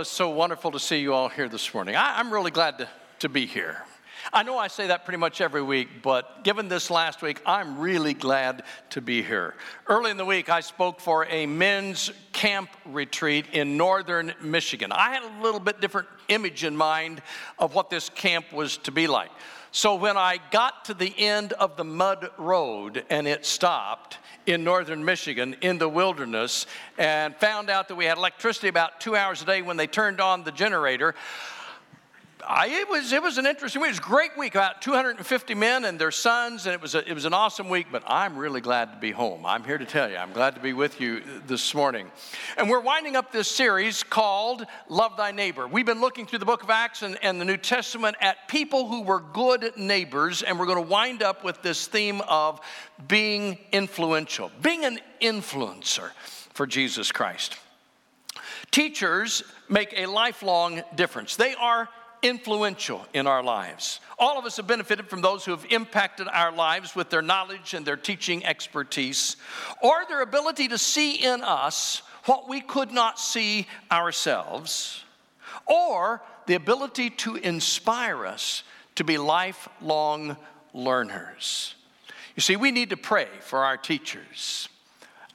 It's so wonderful to see you all here this morning. I, am really glad to, to be here. I know I say that pretty much every week, but given this last week, I'm really glad to be here. Early in the week, I spoke for a men's camp retreat in northern Michigan. I had a little bit different image in mind of what this camp was to be like. So when I got to the end of the mud road and it stopped, in northern Michigan in the wilderness and found out that we had electricity about two hours a day when they turned on the generator. I, it, was, it was an interesting week. It was a great week. About 250 men and their sons, and it was, a, it was an awesome week, but I'm really glad to be home. I'm here to tell you, I'm glad to be with you this morning. And we're winding up this series called Love Thy Neighbor. We've been looking through the book of Acts and, and the New Testament at people who were good neighbors, and we're going to wind up with this theme of being influential, being an influencer for Jesus Christ. Teachers make a lifelong difference. They are influential in our lives. All of us have benefited from those who have impacted our lives with their knowledge and their teaching expertise, or their ability to see in us what we could not see ourselves, or the ability to inspire us to be lifelong learners. You see, we need to pray for our teachers.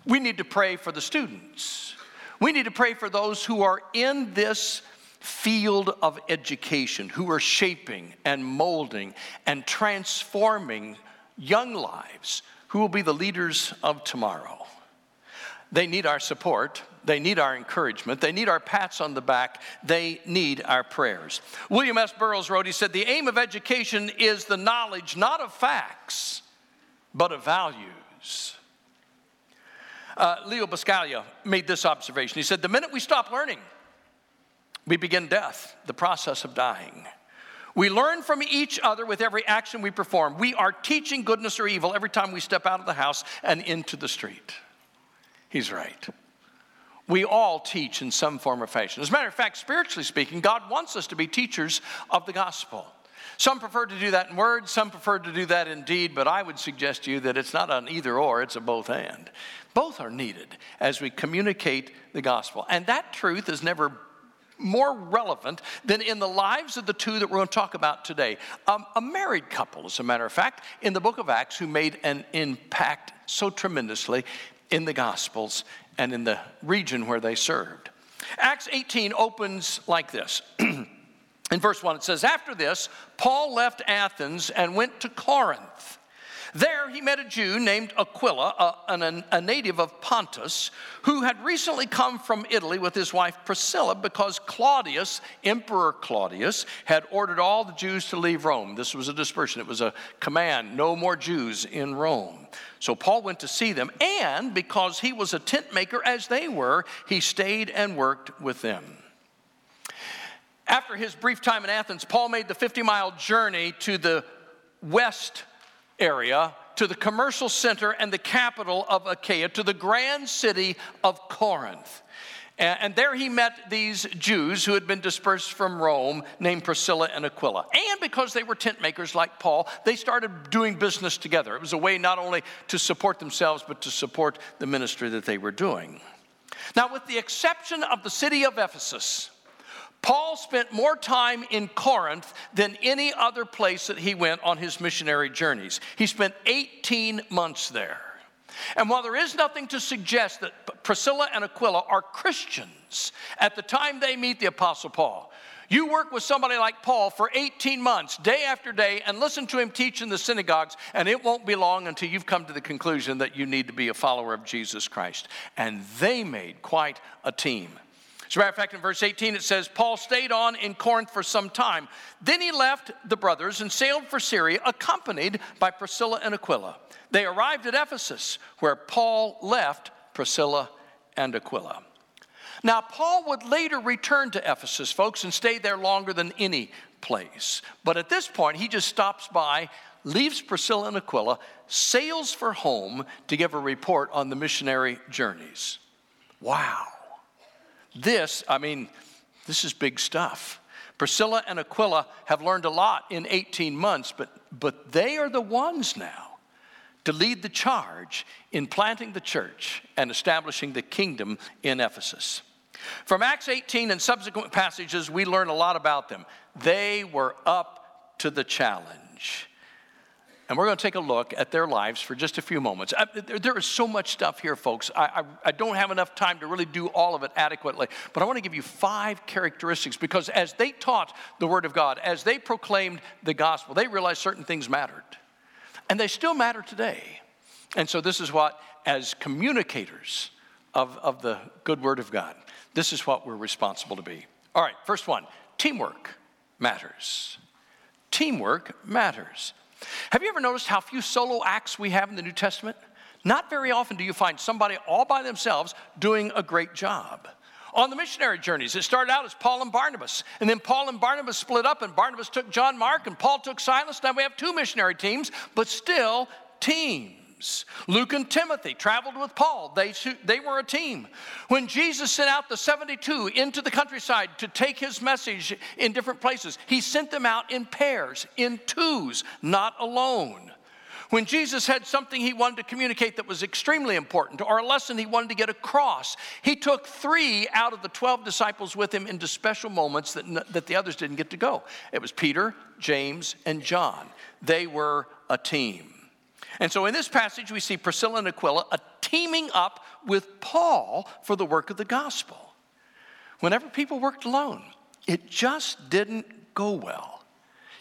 We need to pray for the students. We need to pray for those who are in this field of education who are shaping and molding and transforming young lives who will be the leaders of tomorrow. They need our support. They need our encouragement. They need our pats on the back. They need our prayers. William S. Burroughs wrote, he said, The aim of education is the knowledge not of facts, but of values. Uh, Leo Buscaglia made this observation. He said, The minute we stop learning, we begin death, the process of dying. We learn from each other with every action we perform. We are teaching goodness or evil every time we step out of the house and into the street. He's right. We all teach in some form or fashion. As a matter of fact, spiritually speaking, God wants us to be teachers of the gospel. Some prefer to do that in words, some prefer to do that in deed, but I would suggest to you that it's not an either or, it's a both and. Both are needed as we communicate the gospel. And that truth is never more relevant than in the lives of the two that we're going to talk about today. Um, a married couple, as a matter of fact, in the book of Acts, who made an impact so tremendously in the Gospels and in the region where they served. Acts 18 opens like this. in verse 1, it says, After this, Paul left Athens and went to Corinth. There he met a Jew named Aquila, a, a, native of Pontus, who had recently come from Italy with his wife Priscilla because Claudius, Emperor Claudius, had ordered all the Jews to leave Rome. This was a dispersion, it was a command no more Jews in Rome. So Paul went to see them, and because he was a tent maker as they were, he stayed and worked with them. After his brief time in Athens, Paul made the 50 mile journey to the west area to the commercial center and the capital of Achaia, to the grand city of Corinth. And there he met these Jews who had been dispersed from Rome, named Priscilla and Aquila. And because they were tent makers like Paul, they started doing business together. It was a way not only to support themselves, but to support the ministry that they were doing. Now, with the exception of the city of Ephesus, Paul spent more time in Corinth than any other place that he went on his missionary journeys. He spent 18 months there. And while there is nothing to suggest that Priscilla and Aquila are Christians at the time they meet the Apostle Paul, you work with somebody like Paul for 18 months, day after day, and listen to him teach in the synagogues, and it won't be long until you've come to the conclusion that you need to be a follower of Jesus Christ. And they made quite a team. As a matter of fact, in verse 18 it says, Paul stayed on in Corinth for some time. Then he left the brothers and sailed for Syria, accompanied by Priscilla and Aquila. They arrived at Ephesus, where Paul left Priscilla and Aquila. Now, Paul would later return to Ephesus, folks, and stay there longer than any place. But at this point, he just stops by, leaves Priscilla and Aquila, sails for home to give a report on the missionary journeys. Wow. This, I mean, this is big stuff. Priscilla and Aquila have learned a lot in 18 months, but, but they are the ones now to lead the charge in planting the church and establishing the kingdom in Ephesus. From Acts 18 and subsequent passages, we learn a lot about them. They were up to the challenge. And we're going to take a look at their lives for just a few moments. I, there, there is so much stuff here, folks. I, I, I, don't have enough time to really do all of it adequately, but I want to give you five characteristics because as they taught the Word of God, as they proclaimed the gospel, they realized certain things mattered. And they still matter today. And so, this is what, as communicators of, of the good Word of God, this is what we're responsible to be. All right, first one teamwork matters. Teamwork matters. Have you ever noticed how few solo acts we have in the New Testament? Not very often do you find somebody all by themselves doing a great job. On the missionary journeys, it started out as Paul and Barnabas, and then Paul and Barnabas split up, and Barnabas took John Mark, and Paul took Silas. Now we have two missionary teams, but still teams Luke and Timothy traveled with Paul, they, they were a team. When Jesus sent out the 72 into the countryside to take his message in different places, he sent them out in pairs, in twos, not alone. When Jesus had something he wanted to communicate that was extremely important, or a lesson he wanted to get across, he took three out of the 12 disciples with him into special moments that, that the others didn't get to go. It was Peter, James, and John. They were a team. And so in this passage, we see Priscilla and Aquila a teaming up with Paul for the work of the gospel. Whenever people worked alone, it just didn't go well.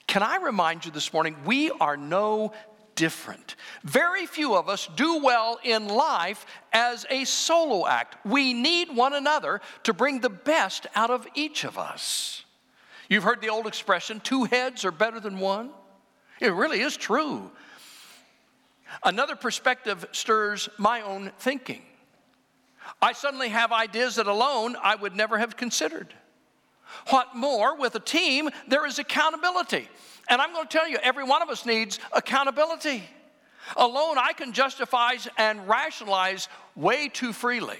Can I remind you this morning, we are no different. Very few of us do well in life as a solo act. We need one another to bring the best out of each of us. You've heard the old expression, two heads are better than one. It really is true. Another perspective stirs my own thinking. I suddenly have ideas that alone I would never have considered. What more, with a team, there is accountability. And I'm going to tell you, every one of us needs accountability. Alone, I can justify and rationalize way too freely.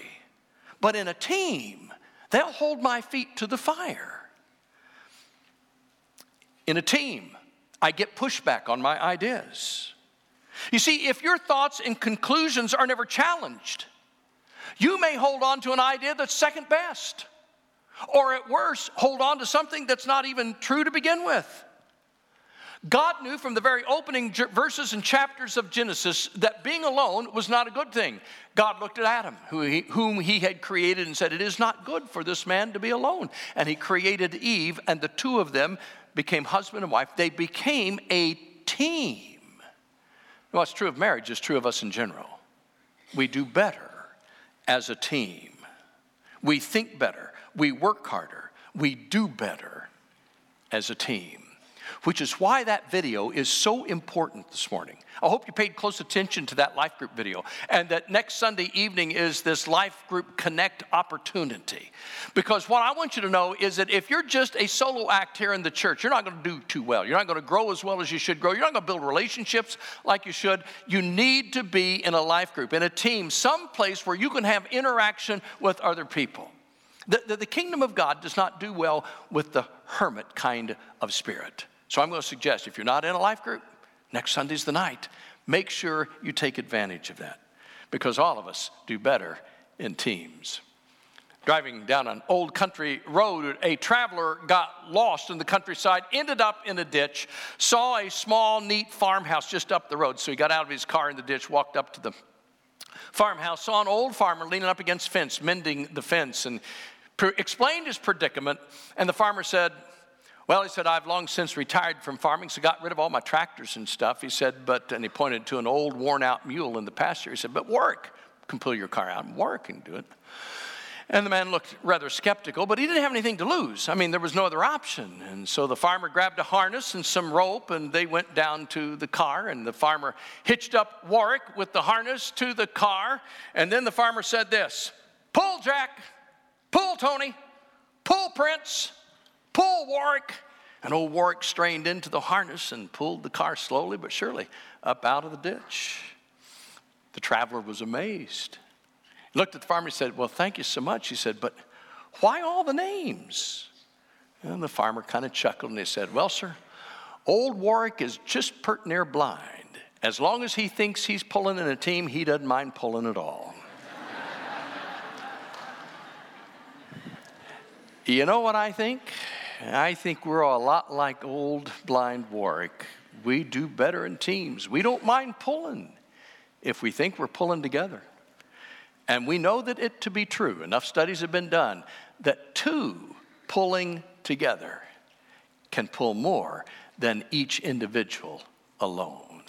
But in a team, they'll hold my feet to the fire. In a team, I get pushback on my ideas. You see, if your thoughts and conclusions are never challenged, you may hold on to an idea that's second best. Or at worst, hold on to something that's not even true to begin with. God knew from the very opening verses and chapters of Genesis that being alone was not a good thing. God looked at Adam, whom he had created, and said, It is not good for this man to be alone. And he created Eve, and the two of them became husband and wife. They became a team. What's true of marriage is true of us in general. We do better as a team. We think better. We work harder. We do better as a team which is why that video is so important this morning. I hope you paid close attention to that life group video and that next Sunday evening is this life group connect opportunity. Because what I want you to know is that if you're just a solo act here in the church, you're not going to do too well. You're not going to grow as well as you should grow. You're not going to build relationships like you should. You need to be in a life group, in a team, some place where you can have interaction with other people. The, the, the kingdom of God does not do well with the hermit kind of spirit. So I'm going to suggest if you're not in a life group, next Sunday's the night. Make sure you take advantage of that because all of us do better in teams. Driving down an old country road, a traveler got lost in the countryside, ended up in a ditch, saw a small, neat farmhouse just up the road. So he got out of his car in the ditch, walked up to the farmhouse, saw an old farmer leaning up against fence, mending the fence, and explained his predicament. And the farmer said, well, he said, I've long since retired from farming, so got rid of all my tractors and stuff. He said, but, and he pointed to an old worn out mule in the pasture. He said, but Warwick. Can pull your car out and work and do it. And the man looked rather skeptical, but he didn't have anything to lose. I mean, there was no other option. And so the farmer grabbed a harness and some rope, and they went down to the car. And the farmer hitched up Warwick with the harness to the car. And then the farmer said this Pull, Jack. Pull, Tony. Pull, Prince. Pull, Warwick. And old Warwick strained into the harness and pulled the car slowly but surely up out of the ditch. The traveler was amazed. He looked at the farmer and said, Well, thank you so much. He said, But why all the names? And the farmer kind of chuckled and he said, Well, sir, old Warwick is just pert near blind. As long as he thinks he's pulling in a team, he doesn't mind pulling at all. You know what I think? I think we're a lot like old blind Warwick. We do better in teams. We don't mind pulling if we think we're pulling together. And we know that it to be true. Enough studies have been done that two pulling together can pull more than each individual alone.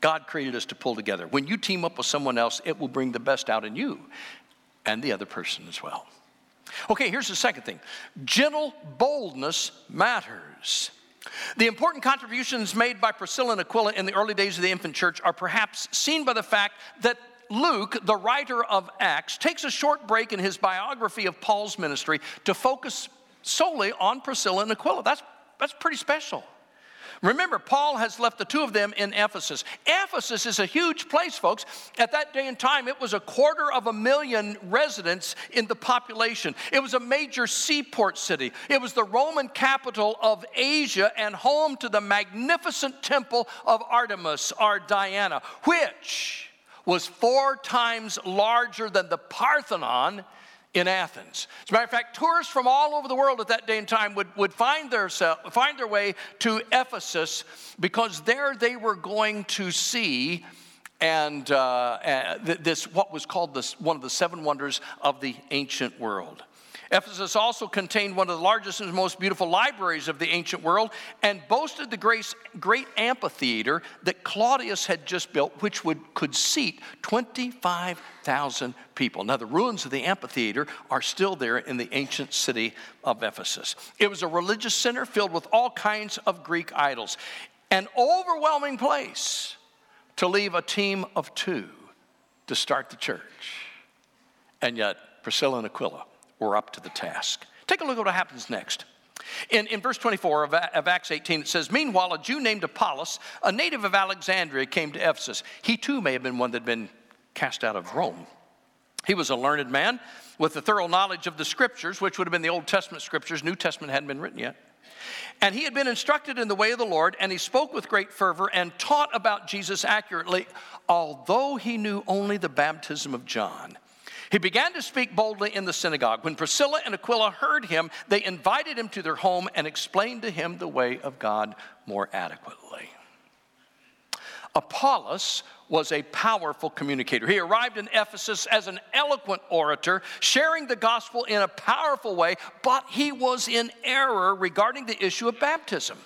God created us to pull together. When you team up with someone else, it will bring the best out in you and the other person as well. Okay, here's the second thing gentle boldness matters. The important contributions made by Priscilla and Aquila in the early days of the infant church are perhaps seen by the fact that Luke, the writer of Acts, takes a short break in his biography of Paul's ministry to focus solely on Priscilla and Aquila. That's, that's pretty special. Remember, Paul has left the two of them in Ephesus. Ephesus is a huge place, folks. At that day and time, it was a quarter of a million residents in the population. It was a major seaport city. It was the Roman capital of Asia and home to the magnificent temple of Artemis or Diana, which was four times larger than the Parthenon in Athens. As a matter of fact, tourists from all over the world at that day and time would, would find, their, find their way to Ephesus because there they were going to see and uh, this what was called this, one of the seven wonders of the ancient world. Ephesus also contained one of the largest and most beautiful libraries of the ancient world and boasted the great, great amphitheater that Claudius had just built, which would, could seat 25,000 people. Now, the ruins of the amphitheater are still there in the ancient city of Ephesus. It was a religious center filled with all kinds of Greek idols, an overwhelming place to leave a team of two to start the church. And yet, Priscilla and Aquila were up to the task. Take a look at what happens next. In, in verse 24 of, of Acts 18, it says, Meanwhile, a Jew named Apollos, a native of Alexandria, came to Ephesus. He too may have been one that had been cast out of Rome. He was a learned man with a thorough knowledge of the scriptures, which would have been the Old Testament scriptures. New Testament hadn't been written yet. And he had been instructed in the way of the Lord, and he spoke with great fervor and taught about Jesus accurately, although he knew only the baptism of John. He began to speak boldly in the synagogue. When Priscilla and Aquila heard him, they invited him to their home and explained to him the way of God more adequately. Apollos was a powerful communicator. He arrived in Ephesus as an eloquent orator, sharing the gospel in a powerful way, but he was in error regarding the issue of baptism.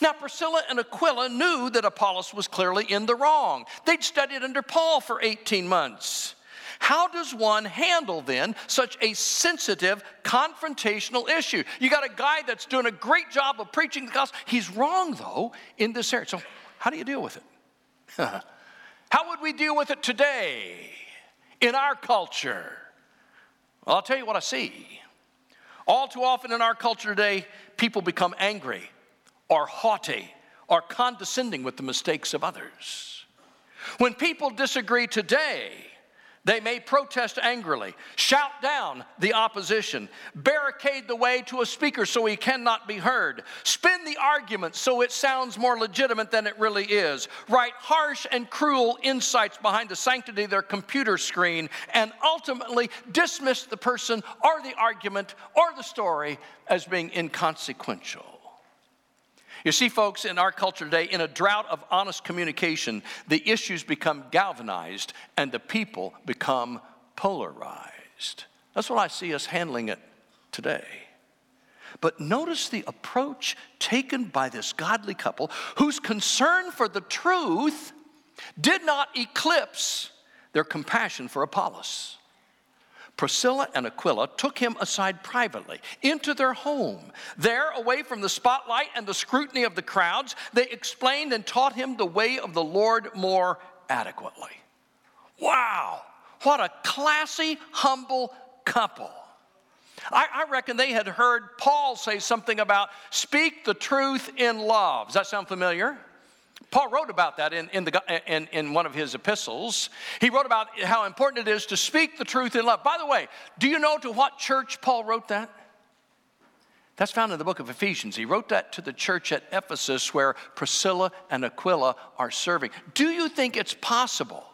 Now, Priscilla and Aquila knew that Apollos was clearly in the wrong. They'd studied under Paul for 18 months. How does one handle then such a sensitive, confrontational issue? You got a guy that's doing a great job of preaching the gospel. He's wrong, though, in this area. So, how do you deal with it? how would we deal with it today in our culture? Well, I'll tell you what I see. All too often in our culture today, people become angry or haughty or condescending with the mistakes of others. When people disagree today, they may protest angrily, shout down the opposition, barricade the way to a speaker so he cannot be heard, spin the argument so it sounds more legitimate than it really is, write harsh and cruel insights behind the sanctity of their computer screen, and ultimately dismiss the person or the argument or the story as being inconsequential. You see, folks, in our culture today, in a drought of honest communication, the issues become galvanized and the people become polarized. That's what I see us handling it today. But notice the approach taken by this godly couple whose concern for the truth did not eclipse their compassion for Apollos. Priscilla and Aquila took him aside privately into their home. There, away from the spotlight and the scrutiny of the crowds, they explained and taught him the way of the Lord more adequately. Wow, what a classy, humble couple. I, I, reckon they had heard Paul say something about speak the truth in love. Does that sound familiar? Paul wrote about that in, in, the, in, in one of his epistles. He wrote about how important it is to speak the truth in love. By the way, do you know to what church Paul wrote that? That's found in the book of Ephesians. He wrote that to the church at Ephesus where Priscilla and Aquila are serving. Do you think it's possible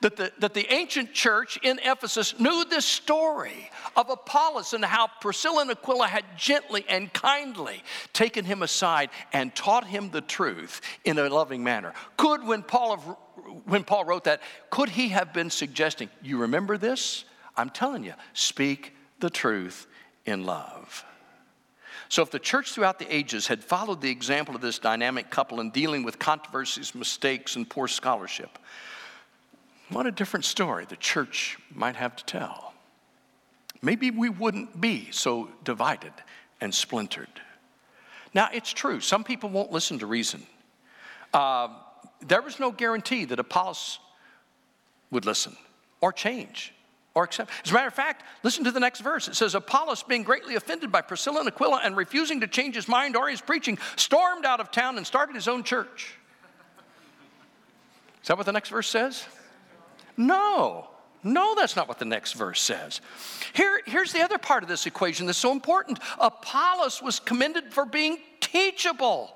that the, that the ancient church in Ephesus knew this story of Apollos and how Priscilla and Aquila had gently and kindly taken him aside and taught him the truth in a loving manner. Could, when Paul, when Paul wrote that, could he have been suggesting, you remember this? I'm telling you, speak the truth in love. So, if the church throughout the ages had followed the example of this dynamic couple in dealing with controversies, mistakes, and poor scholarship, what a different story the church might have to tell. Maybe we wouldn't be so divided and splintered. Now, it's true, some people won't listen to reason. Uh, there was no guarantee that Apollos would listen or change or accept. As a matter of fact, listen to the next verse. It says, Apollos, being greatly offended by Priscilla and Aquila and refusing to change his mind or his preaching, stormed out of town and started his own church. Is that what the next verse says? No, no, that's not what the next verse says. Here, here's the other part of this equation that's so important Apollos was commended for being teachable.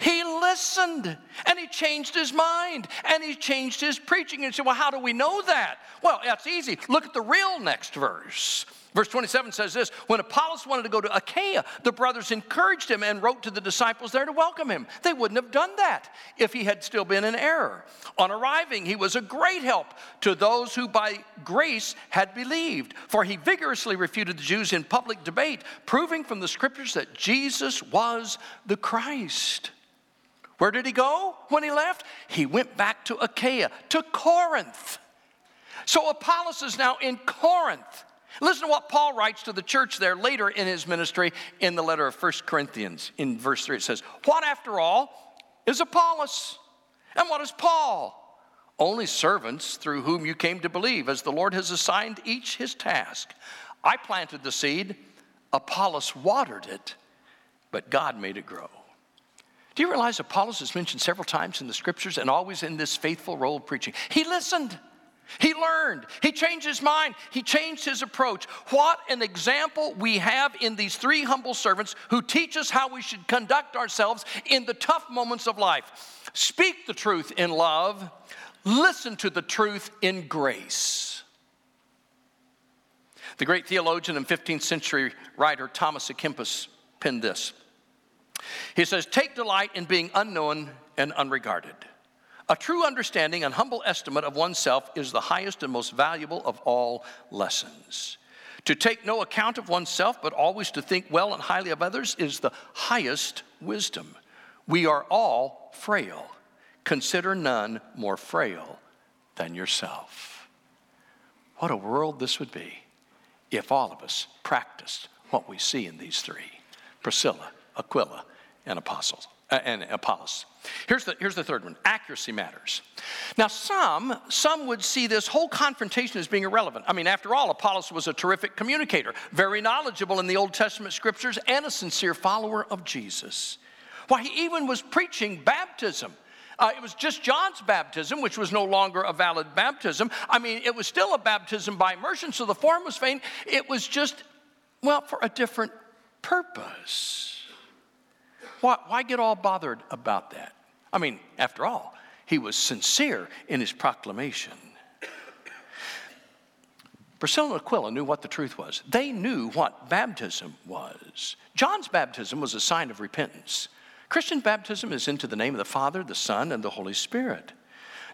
He listened and he changed his mind and he changed his preaching. And you say, Well, how do we know that? Well, that's easy. Look at the real next verse. Verse 27 says this When Apollos wanted to go to Achaia, the brothers encouraged him and wrote to the disciples there to welcome him. They wouldn't have done that if he had still been in error. On arriving, he was a great help to those who by grace had believed, for he vigorously refuted the Jews in public debate, proving from the scriptures that Jesus was the Christ. Where did he go when he left? He went back to Achaia, to Corinth. So Apollos is now in Corinth. Listen to what Paul writes to the church there later in his ministry in the letter of 1 Corinthians. In verse 3, it says, What after all is Apollos? And what is Paul? Only servants through whom you came to believe, as the Lord has assigned each his task. I planted the seed, Apollos watered it, but God made it grow. Do you realize Apollos is mentioned several times in the scriptures and always in this faithful role of preaching? He listened. He learned. He changed his mind. He changed his approach. What an example we have in these three humble servants who teach us how we should conduct ourselves in the tough moments of life. Speak the truth in love, listen to the truth in grace. The great theologian and 15th century writer Thomas à Kempis penned this. He says, Take delight in being unknown and unregarded. A true understanding and humble estimate of oneself is the highest and most valuable of all lessons. To take no account of oneself, but always to think well and highly of others, is the highest wisdom. We are all frail. Consider none more frail than yourself. What a world this would be if all of us practiced what we see in these three Priscilla, Aquila, and apostles and Apollos. Here's the, here's the third one accuracy matters. Now, some, some would see this whole confrontation as being irrelevant. I mean, after all, Apollos was a terrific communicator, very knowledgeable in the Old Testament scriptures, and a sincere follower of Jesus. Why, he even was preaching baptism. Uh, it was just John's baptism, which was no longer a valid baptism. I mean, it was still a baptism by immersion, so the form was vain. It was just, well, for a different purpose. Why, why get all bothered about that? I mean, after all, he was sincere in his proclamation. Priscilla and Aquila knew what the truth was. They knew what baptism was. John's baptism was a sign of repentance. Christian baptism is into the name of the Father, the Son, and the Holy Spirit.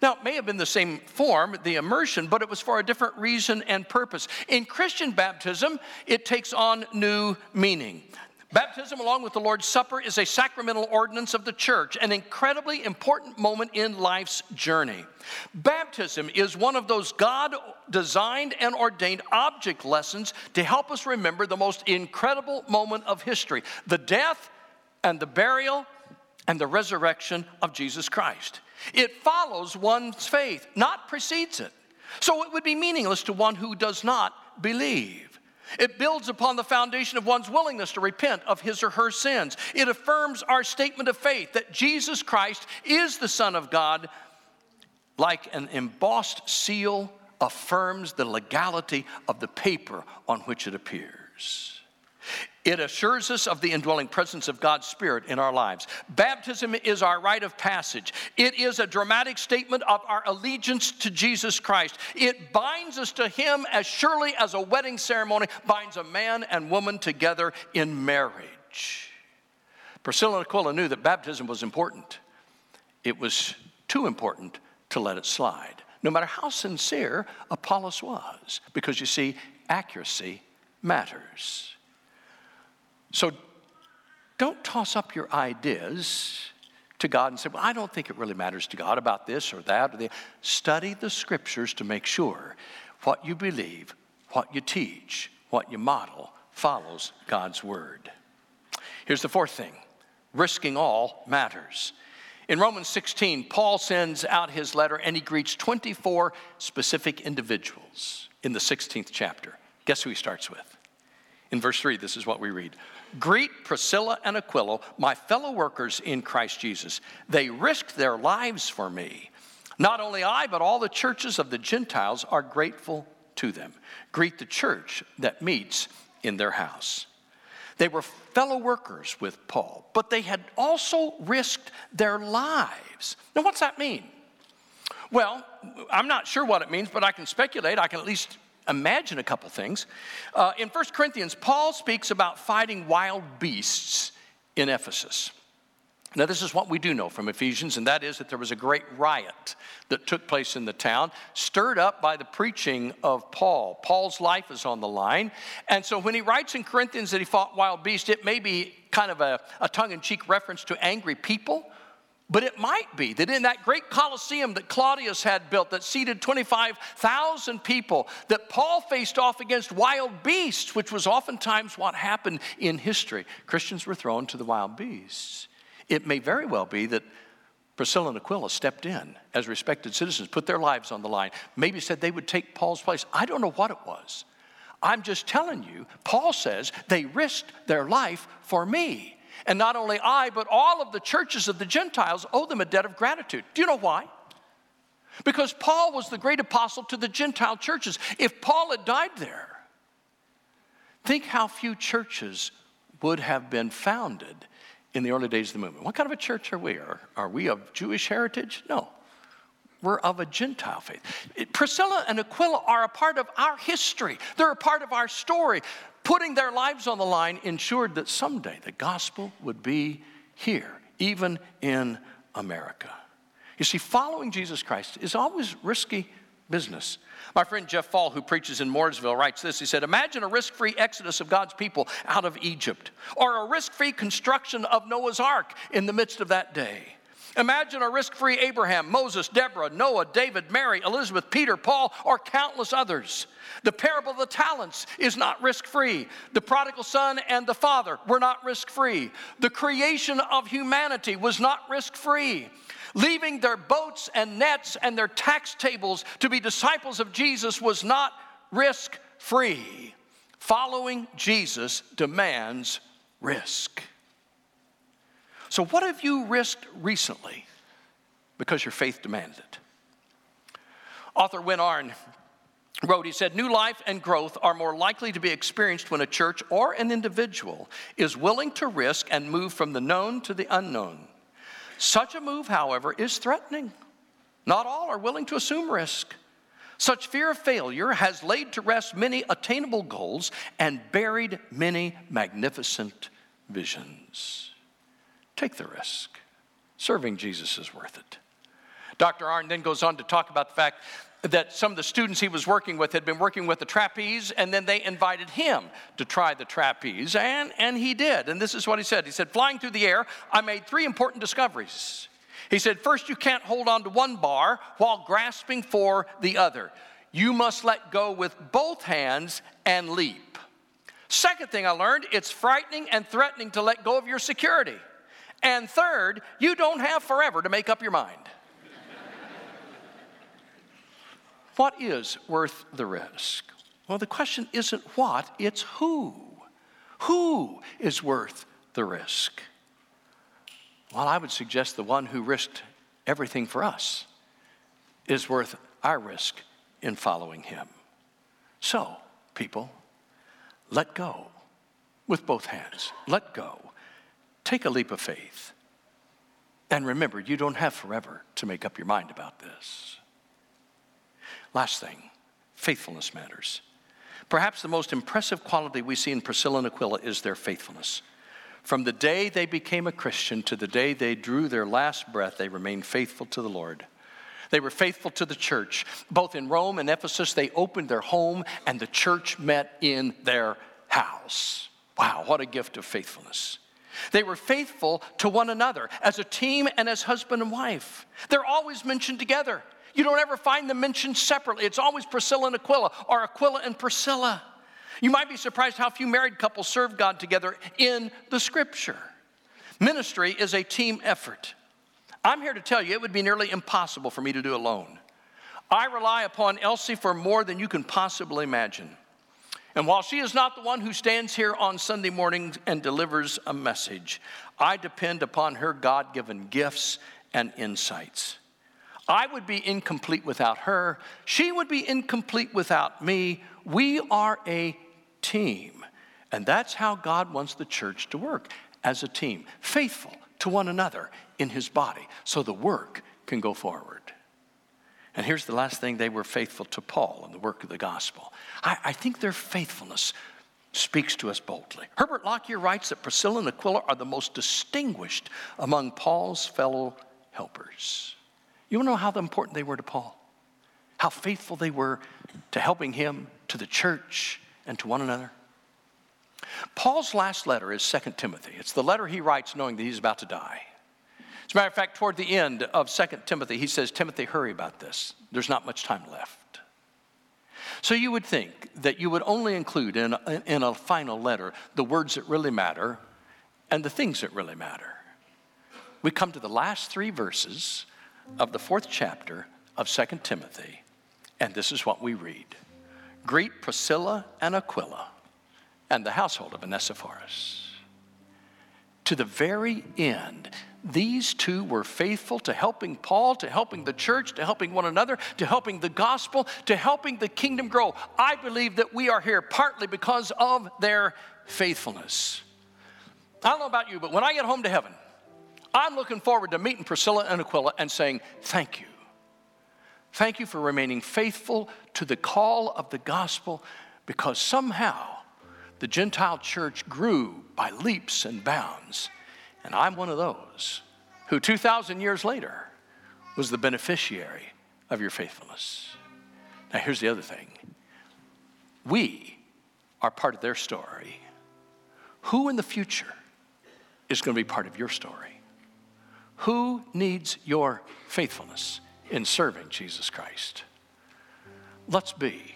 Now, it may have been the same form, the immersion, but it was for a different reason and purpose. In Christian baptism, it takes on new meaning. Baptism, along with the Lord's Supper, is a sacramental ordinance of the church, an incredibly important moment in life's journey. Baptism is one of those God designed and ordained object lessons to help us remember the most incredible moment of history the death and the burial and the resurrection of Jesus Christ. It follows one's faith, not precedes it. So it would be meaningless to one who does not believe. It builds upon the foundation of one's willingness to repent of his or her sins. It affirms our statement of faith that Jesus Christ is the Son of God, like an embossed seal affirms the legality of the paper on which it appears. It assures us of the indwelling presence of God's Spirit in our lives. Baptism is our rite of passage. It is a dramatic statement of our allegiance to Jesus Christ. It binds us to Him as surely as a wedding ceremony binds a man and woman together in marriage. Priscilla and Aquila knew that baptism was important. It was too important to let it slide, no matter how sincere Apollos was, because you see, accuracy matters. So don't toss up your ideas to God and say, Well, I don't think it really matters to God about this or that. Or the... Study the scriptures to make sure what you believe, what you teach, what you model follows God's word. Here's the fourth thing risking all matters. In Romans 16, Paul sends out his letter and he greets 24 specific individuals in the 16th chapter. Guess who he starts with? In verse 3, this is what we read Greet Priscilla and Aquila, my fellow workers in Christ Jesus. They risked their lives for me. Not only I, but all the churches of the Gentiles are grateful to them. Greet the church that meets in their house. They were fellow workers with Paul, but they had also risked their lives. Now, what's that mean? Well, I'm not sure what it means, but I can speculate. I can at least imagine a couple things. Uh, in 1 Corinthians, Paul speaks about fighting wild beasts in Ephesus. Now, this is what we do know from Ephesians, and that is that there was a great riot that took place in the town, stirred up by the preaching of Paul. Paul's life is on the line. And so when he writes in Corinthians that he fought wild beasts, it may be kind of a, a tongue in cheek reference to angry people but it might be that in that great Colosseum that Claudius had built that seated 25,000 people, that Paul faced off against wild beasts, which was oftentimes what happened in history. Christians were thrown to the wild beasts. It may very well be that Priscilla and Aquila stepped in as respected citizens, put their lives on the line, maybe said they would take Paul's place. I don't know what it was. I'm just telling you, Paul says they risked their life for me. And not only I, but all of the churches of the Gentiles owe them a debt of gratitude. Do you know why? Because Paul was the great apostle to the Gentile churches. If Paul had died there, think how few churches would have been founded in the early days of the movement. What kind of a church are we? Are, are we of Jewish heritage? No. We're of a Gentile faith. Priscilla and Aquila are a part of our history. They're a part of our story putting their lives on the line ensured that someday the gospel would be here, even in America. You see, following Jesus Christ is always risky business. My friend Jeff Fall, who preaches in Mooresville, writes this. He said, Imagine a risk free exodus of God's people out of Egypt, or a risk free construction of Noah's ark in the midst of that day. Imagine a risk free Abraham, Moses, Deborah, Noah, David, Mary, Elizabeth, Peter, Paul, or countless others. The parable of the talents is not risk free. The prodigal son and the father were not risk free. The creation of humanity was not risk free. Leaving their boats and nets and their tax tables to be disciples of Jesus was not risk free. Following Jesus demands risk. So, what have you risked recently because your faith demanded it? Author Win Arn wrote, he said, New life and growth are more likely to be experienced when a church or an individual is willing to risk and move from the known to the unknown. Such a move, however, is threatening. Not all are willing to assume risk. Such fear of failure has laid to rest many attainable goals and buried many magnificent visions. Take the risk. Serving Jesus is worth it. Dr. Arn then goes on to talk about the fact that some of the students he was working with had been working with the trapeze, and then they invited him to try the trapeze, and, and he did. And this is what he said He said, Flying through the air, I made three important discoveries. He said, First, you can't hold on to one bar while grasping for the other. You must let go with both hands and leap. Second thing I learned, it's frightening and threatening to let go of your security. And third, you don't have forever to make up your mind. what is worth the risk? Well, the question isn't what, it's who. Who is worth the risk? Well, I would suggest the one who risked everything for us is worth our risk in following him. So, people, let go with both hands. Let go. Take a leap of faith. And remember, you don't have forever to make up your mind about this. Last thing faithfulness matters. Perhaps the most impressive quality we see in Priscilla and Aquila is their faithfulness. From the day they became a Christian to the day they drew their last breath, they remained faithful to the Lord. They were faithful to the church. Both in Rome and Ephesus, they opened their home and the church met in their house. Wow, what a gift of faithfulness. They were faithful to one another as a team and as husband and wife. They're always mentioned together. You don't ever find them mentioned separately. It's always Priscilla and Aquila or Aquila and Priscilla. You might be surprised how few married couples serve God together in the scripture. Ministry is a team effort. I'm here to tell you it would be nearly impossible for me to do alone. I rely upon Elsie for more than you can possibly imagine. And while she is not the one who stands here on Sunday mornings and delivers a message, I depend upon her God given gifts and insights. I would be incomplete without her. She would be incomplete without me. We are a team. And that's how God wants the church to work as a team, faithful to one another in his body, so the work can go forward. And here's the last thing they were faithful to Paul and the work of the gospel. I, I think their faithfulness speaks to us boldly. Herbert Lockyer writes that Priscilla and Aquila are the most distinguished among Paul's fellow helpers. You want to know how important they were to Paul? How faithful they were to helping him, to the church, and to one another? Paul's last letter is 2 Timothy. It's the letter he writes knowing that he's about to die. As a matter of fact, toward the end of 2 Timothy, he says, Timothy, hurry about this. There's not much time left. So you would think that you would only include in a, in a final letter the words that really matter and the things that really matter. We come to the last three verses of the fourth chapter of 2 Timothy, and this is what we read Greet Priscilla and Aquila and the household of Onesiphorus. To the very end, these two were faithful to helping Paul, to helping the church, to helping one another, to helping the gospel, to helping the kingdom grow. I believe that we are here partly because of their faithfulness. I don't know about you, but when I get home to heaven, I'm looking forward to meeting Priscilla and Aquila and saying, Thank you. Thank you for remaining faithful to the call of the gospel because somehow the Gentile church grew by leaps and bounds. And I'm one of those who 2,000 years later was the beneficiary of your faithfulness. Now, here's the other thing we are part of their story. Who in the future is going to be part of your story? Who needs your faithfulness in serving Jesus Christ? Let's be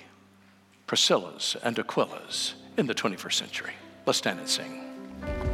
Priscilla's and Aquila's in the 21st century. Let's stand and sing.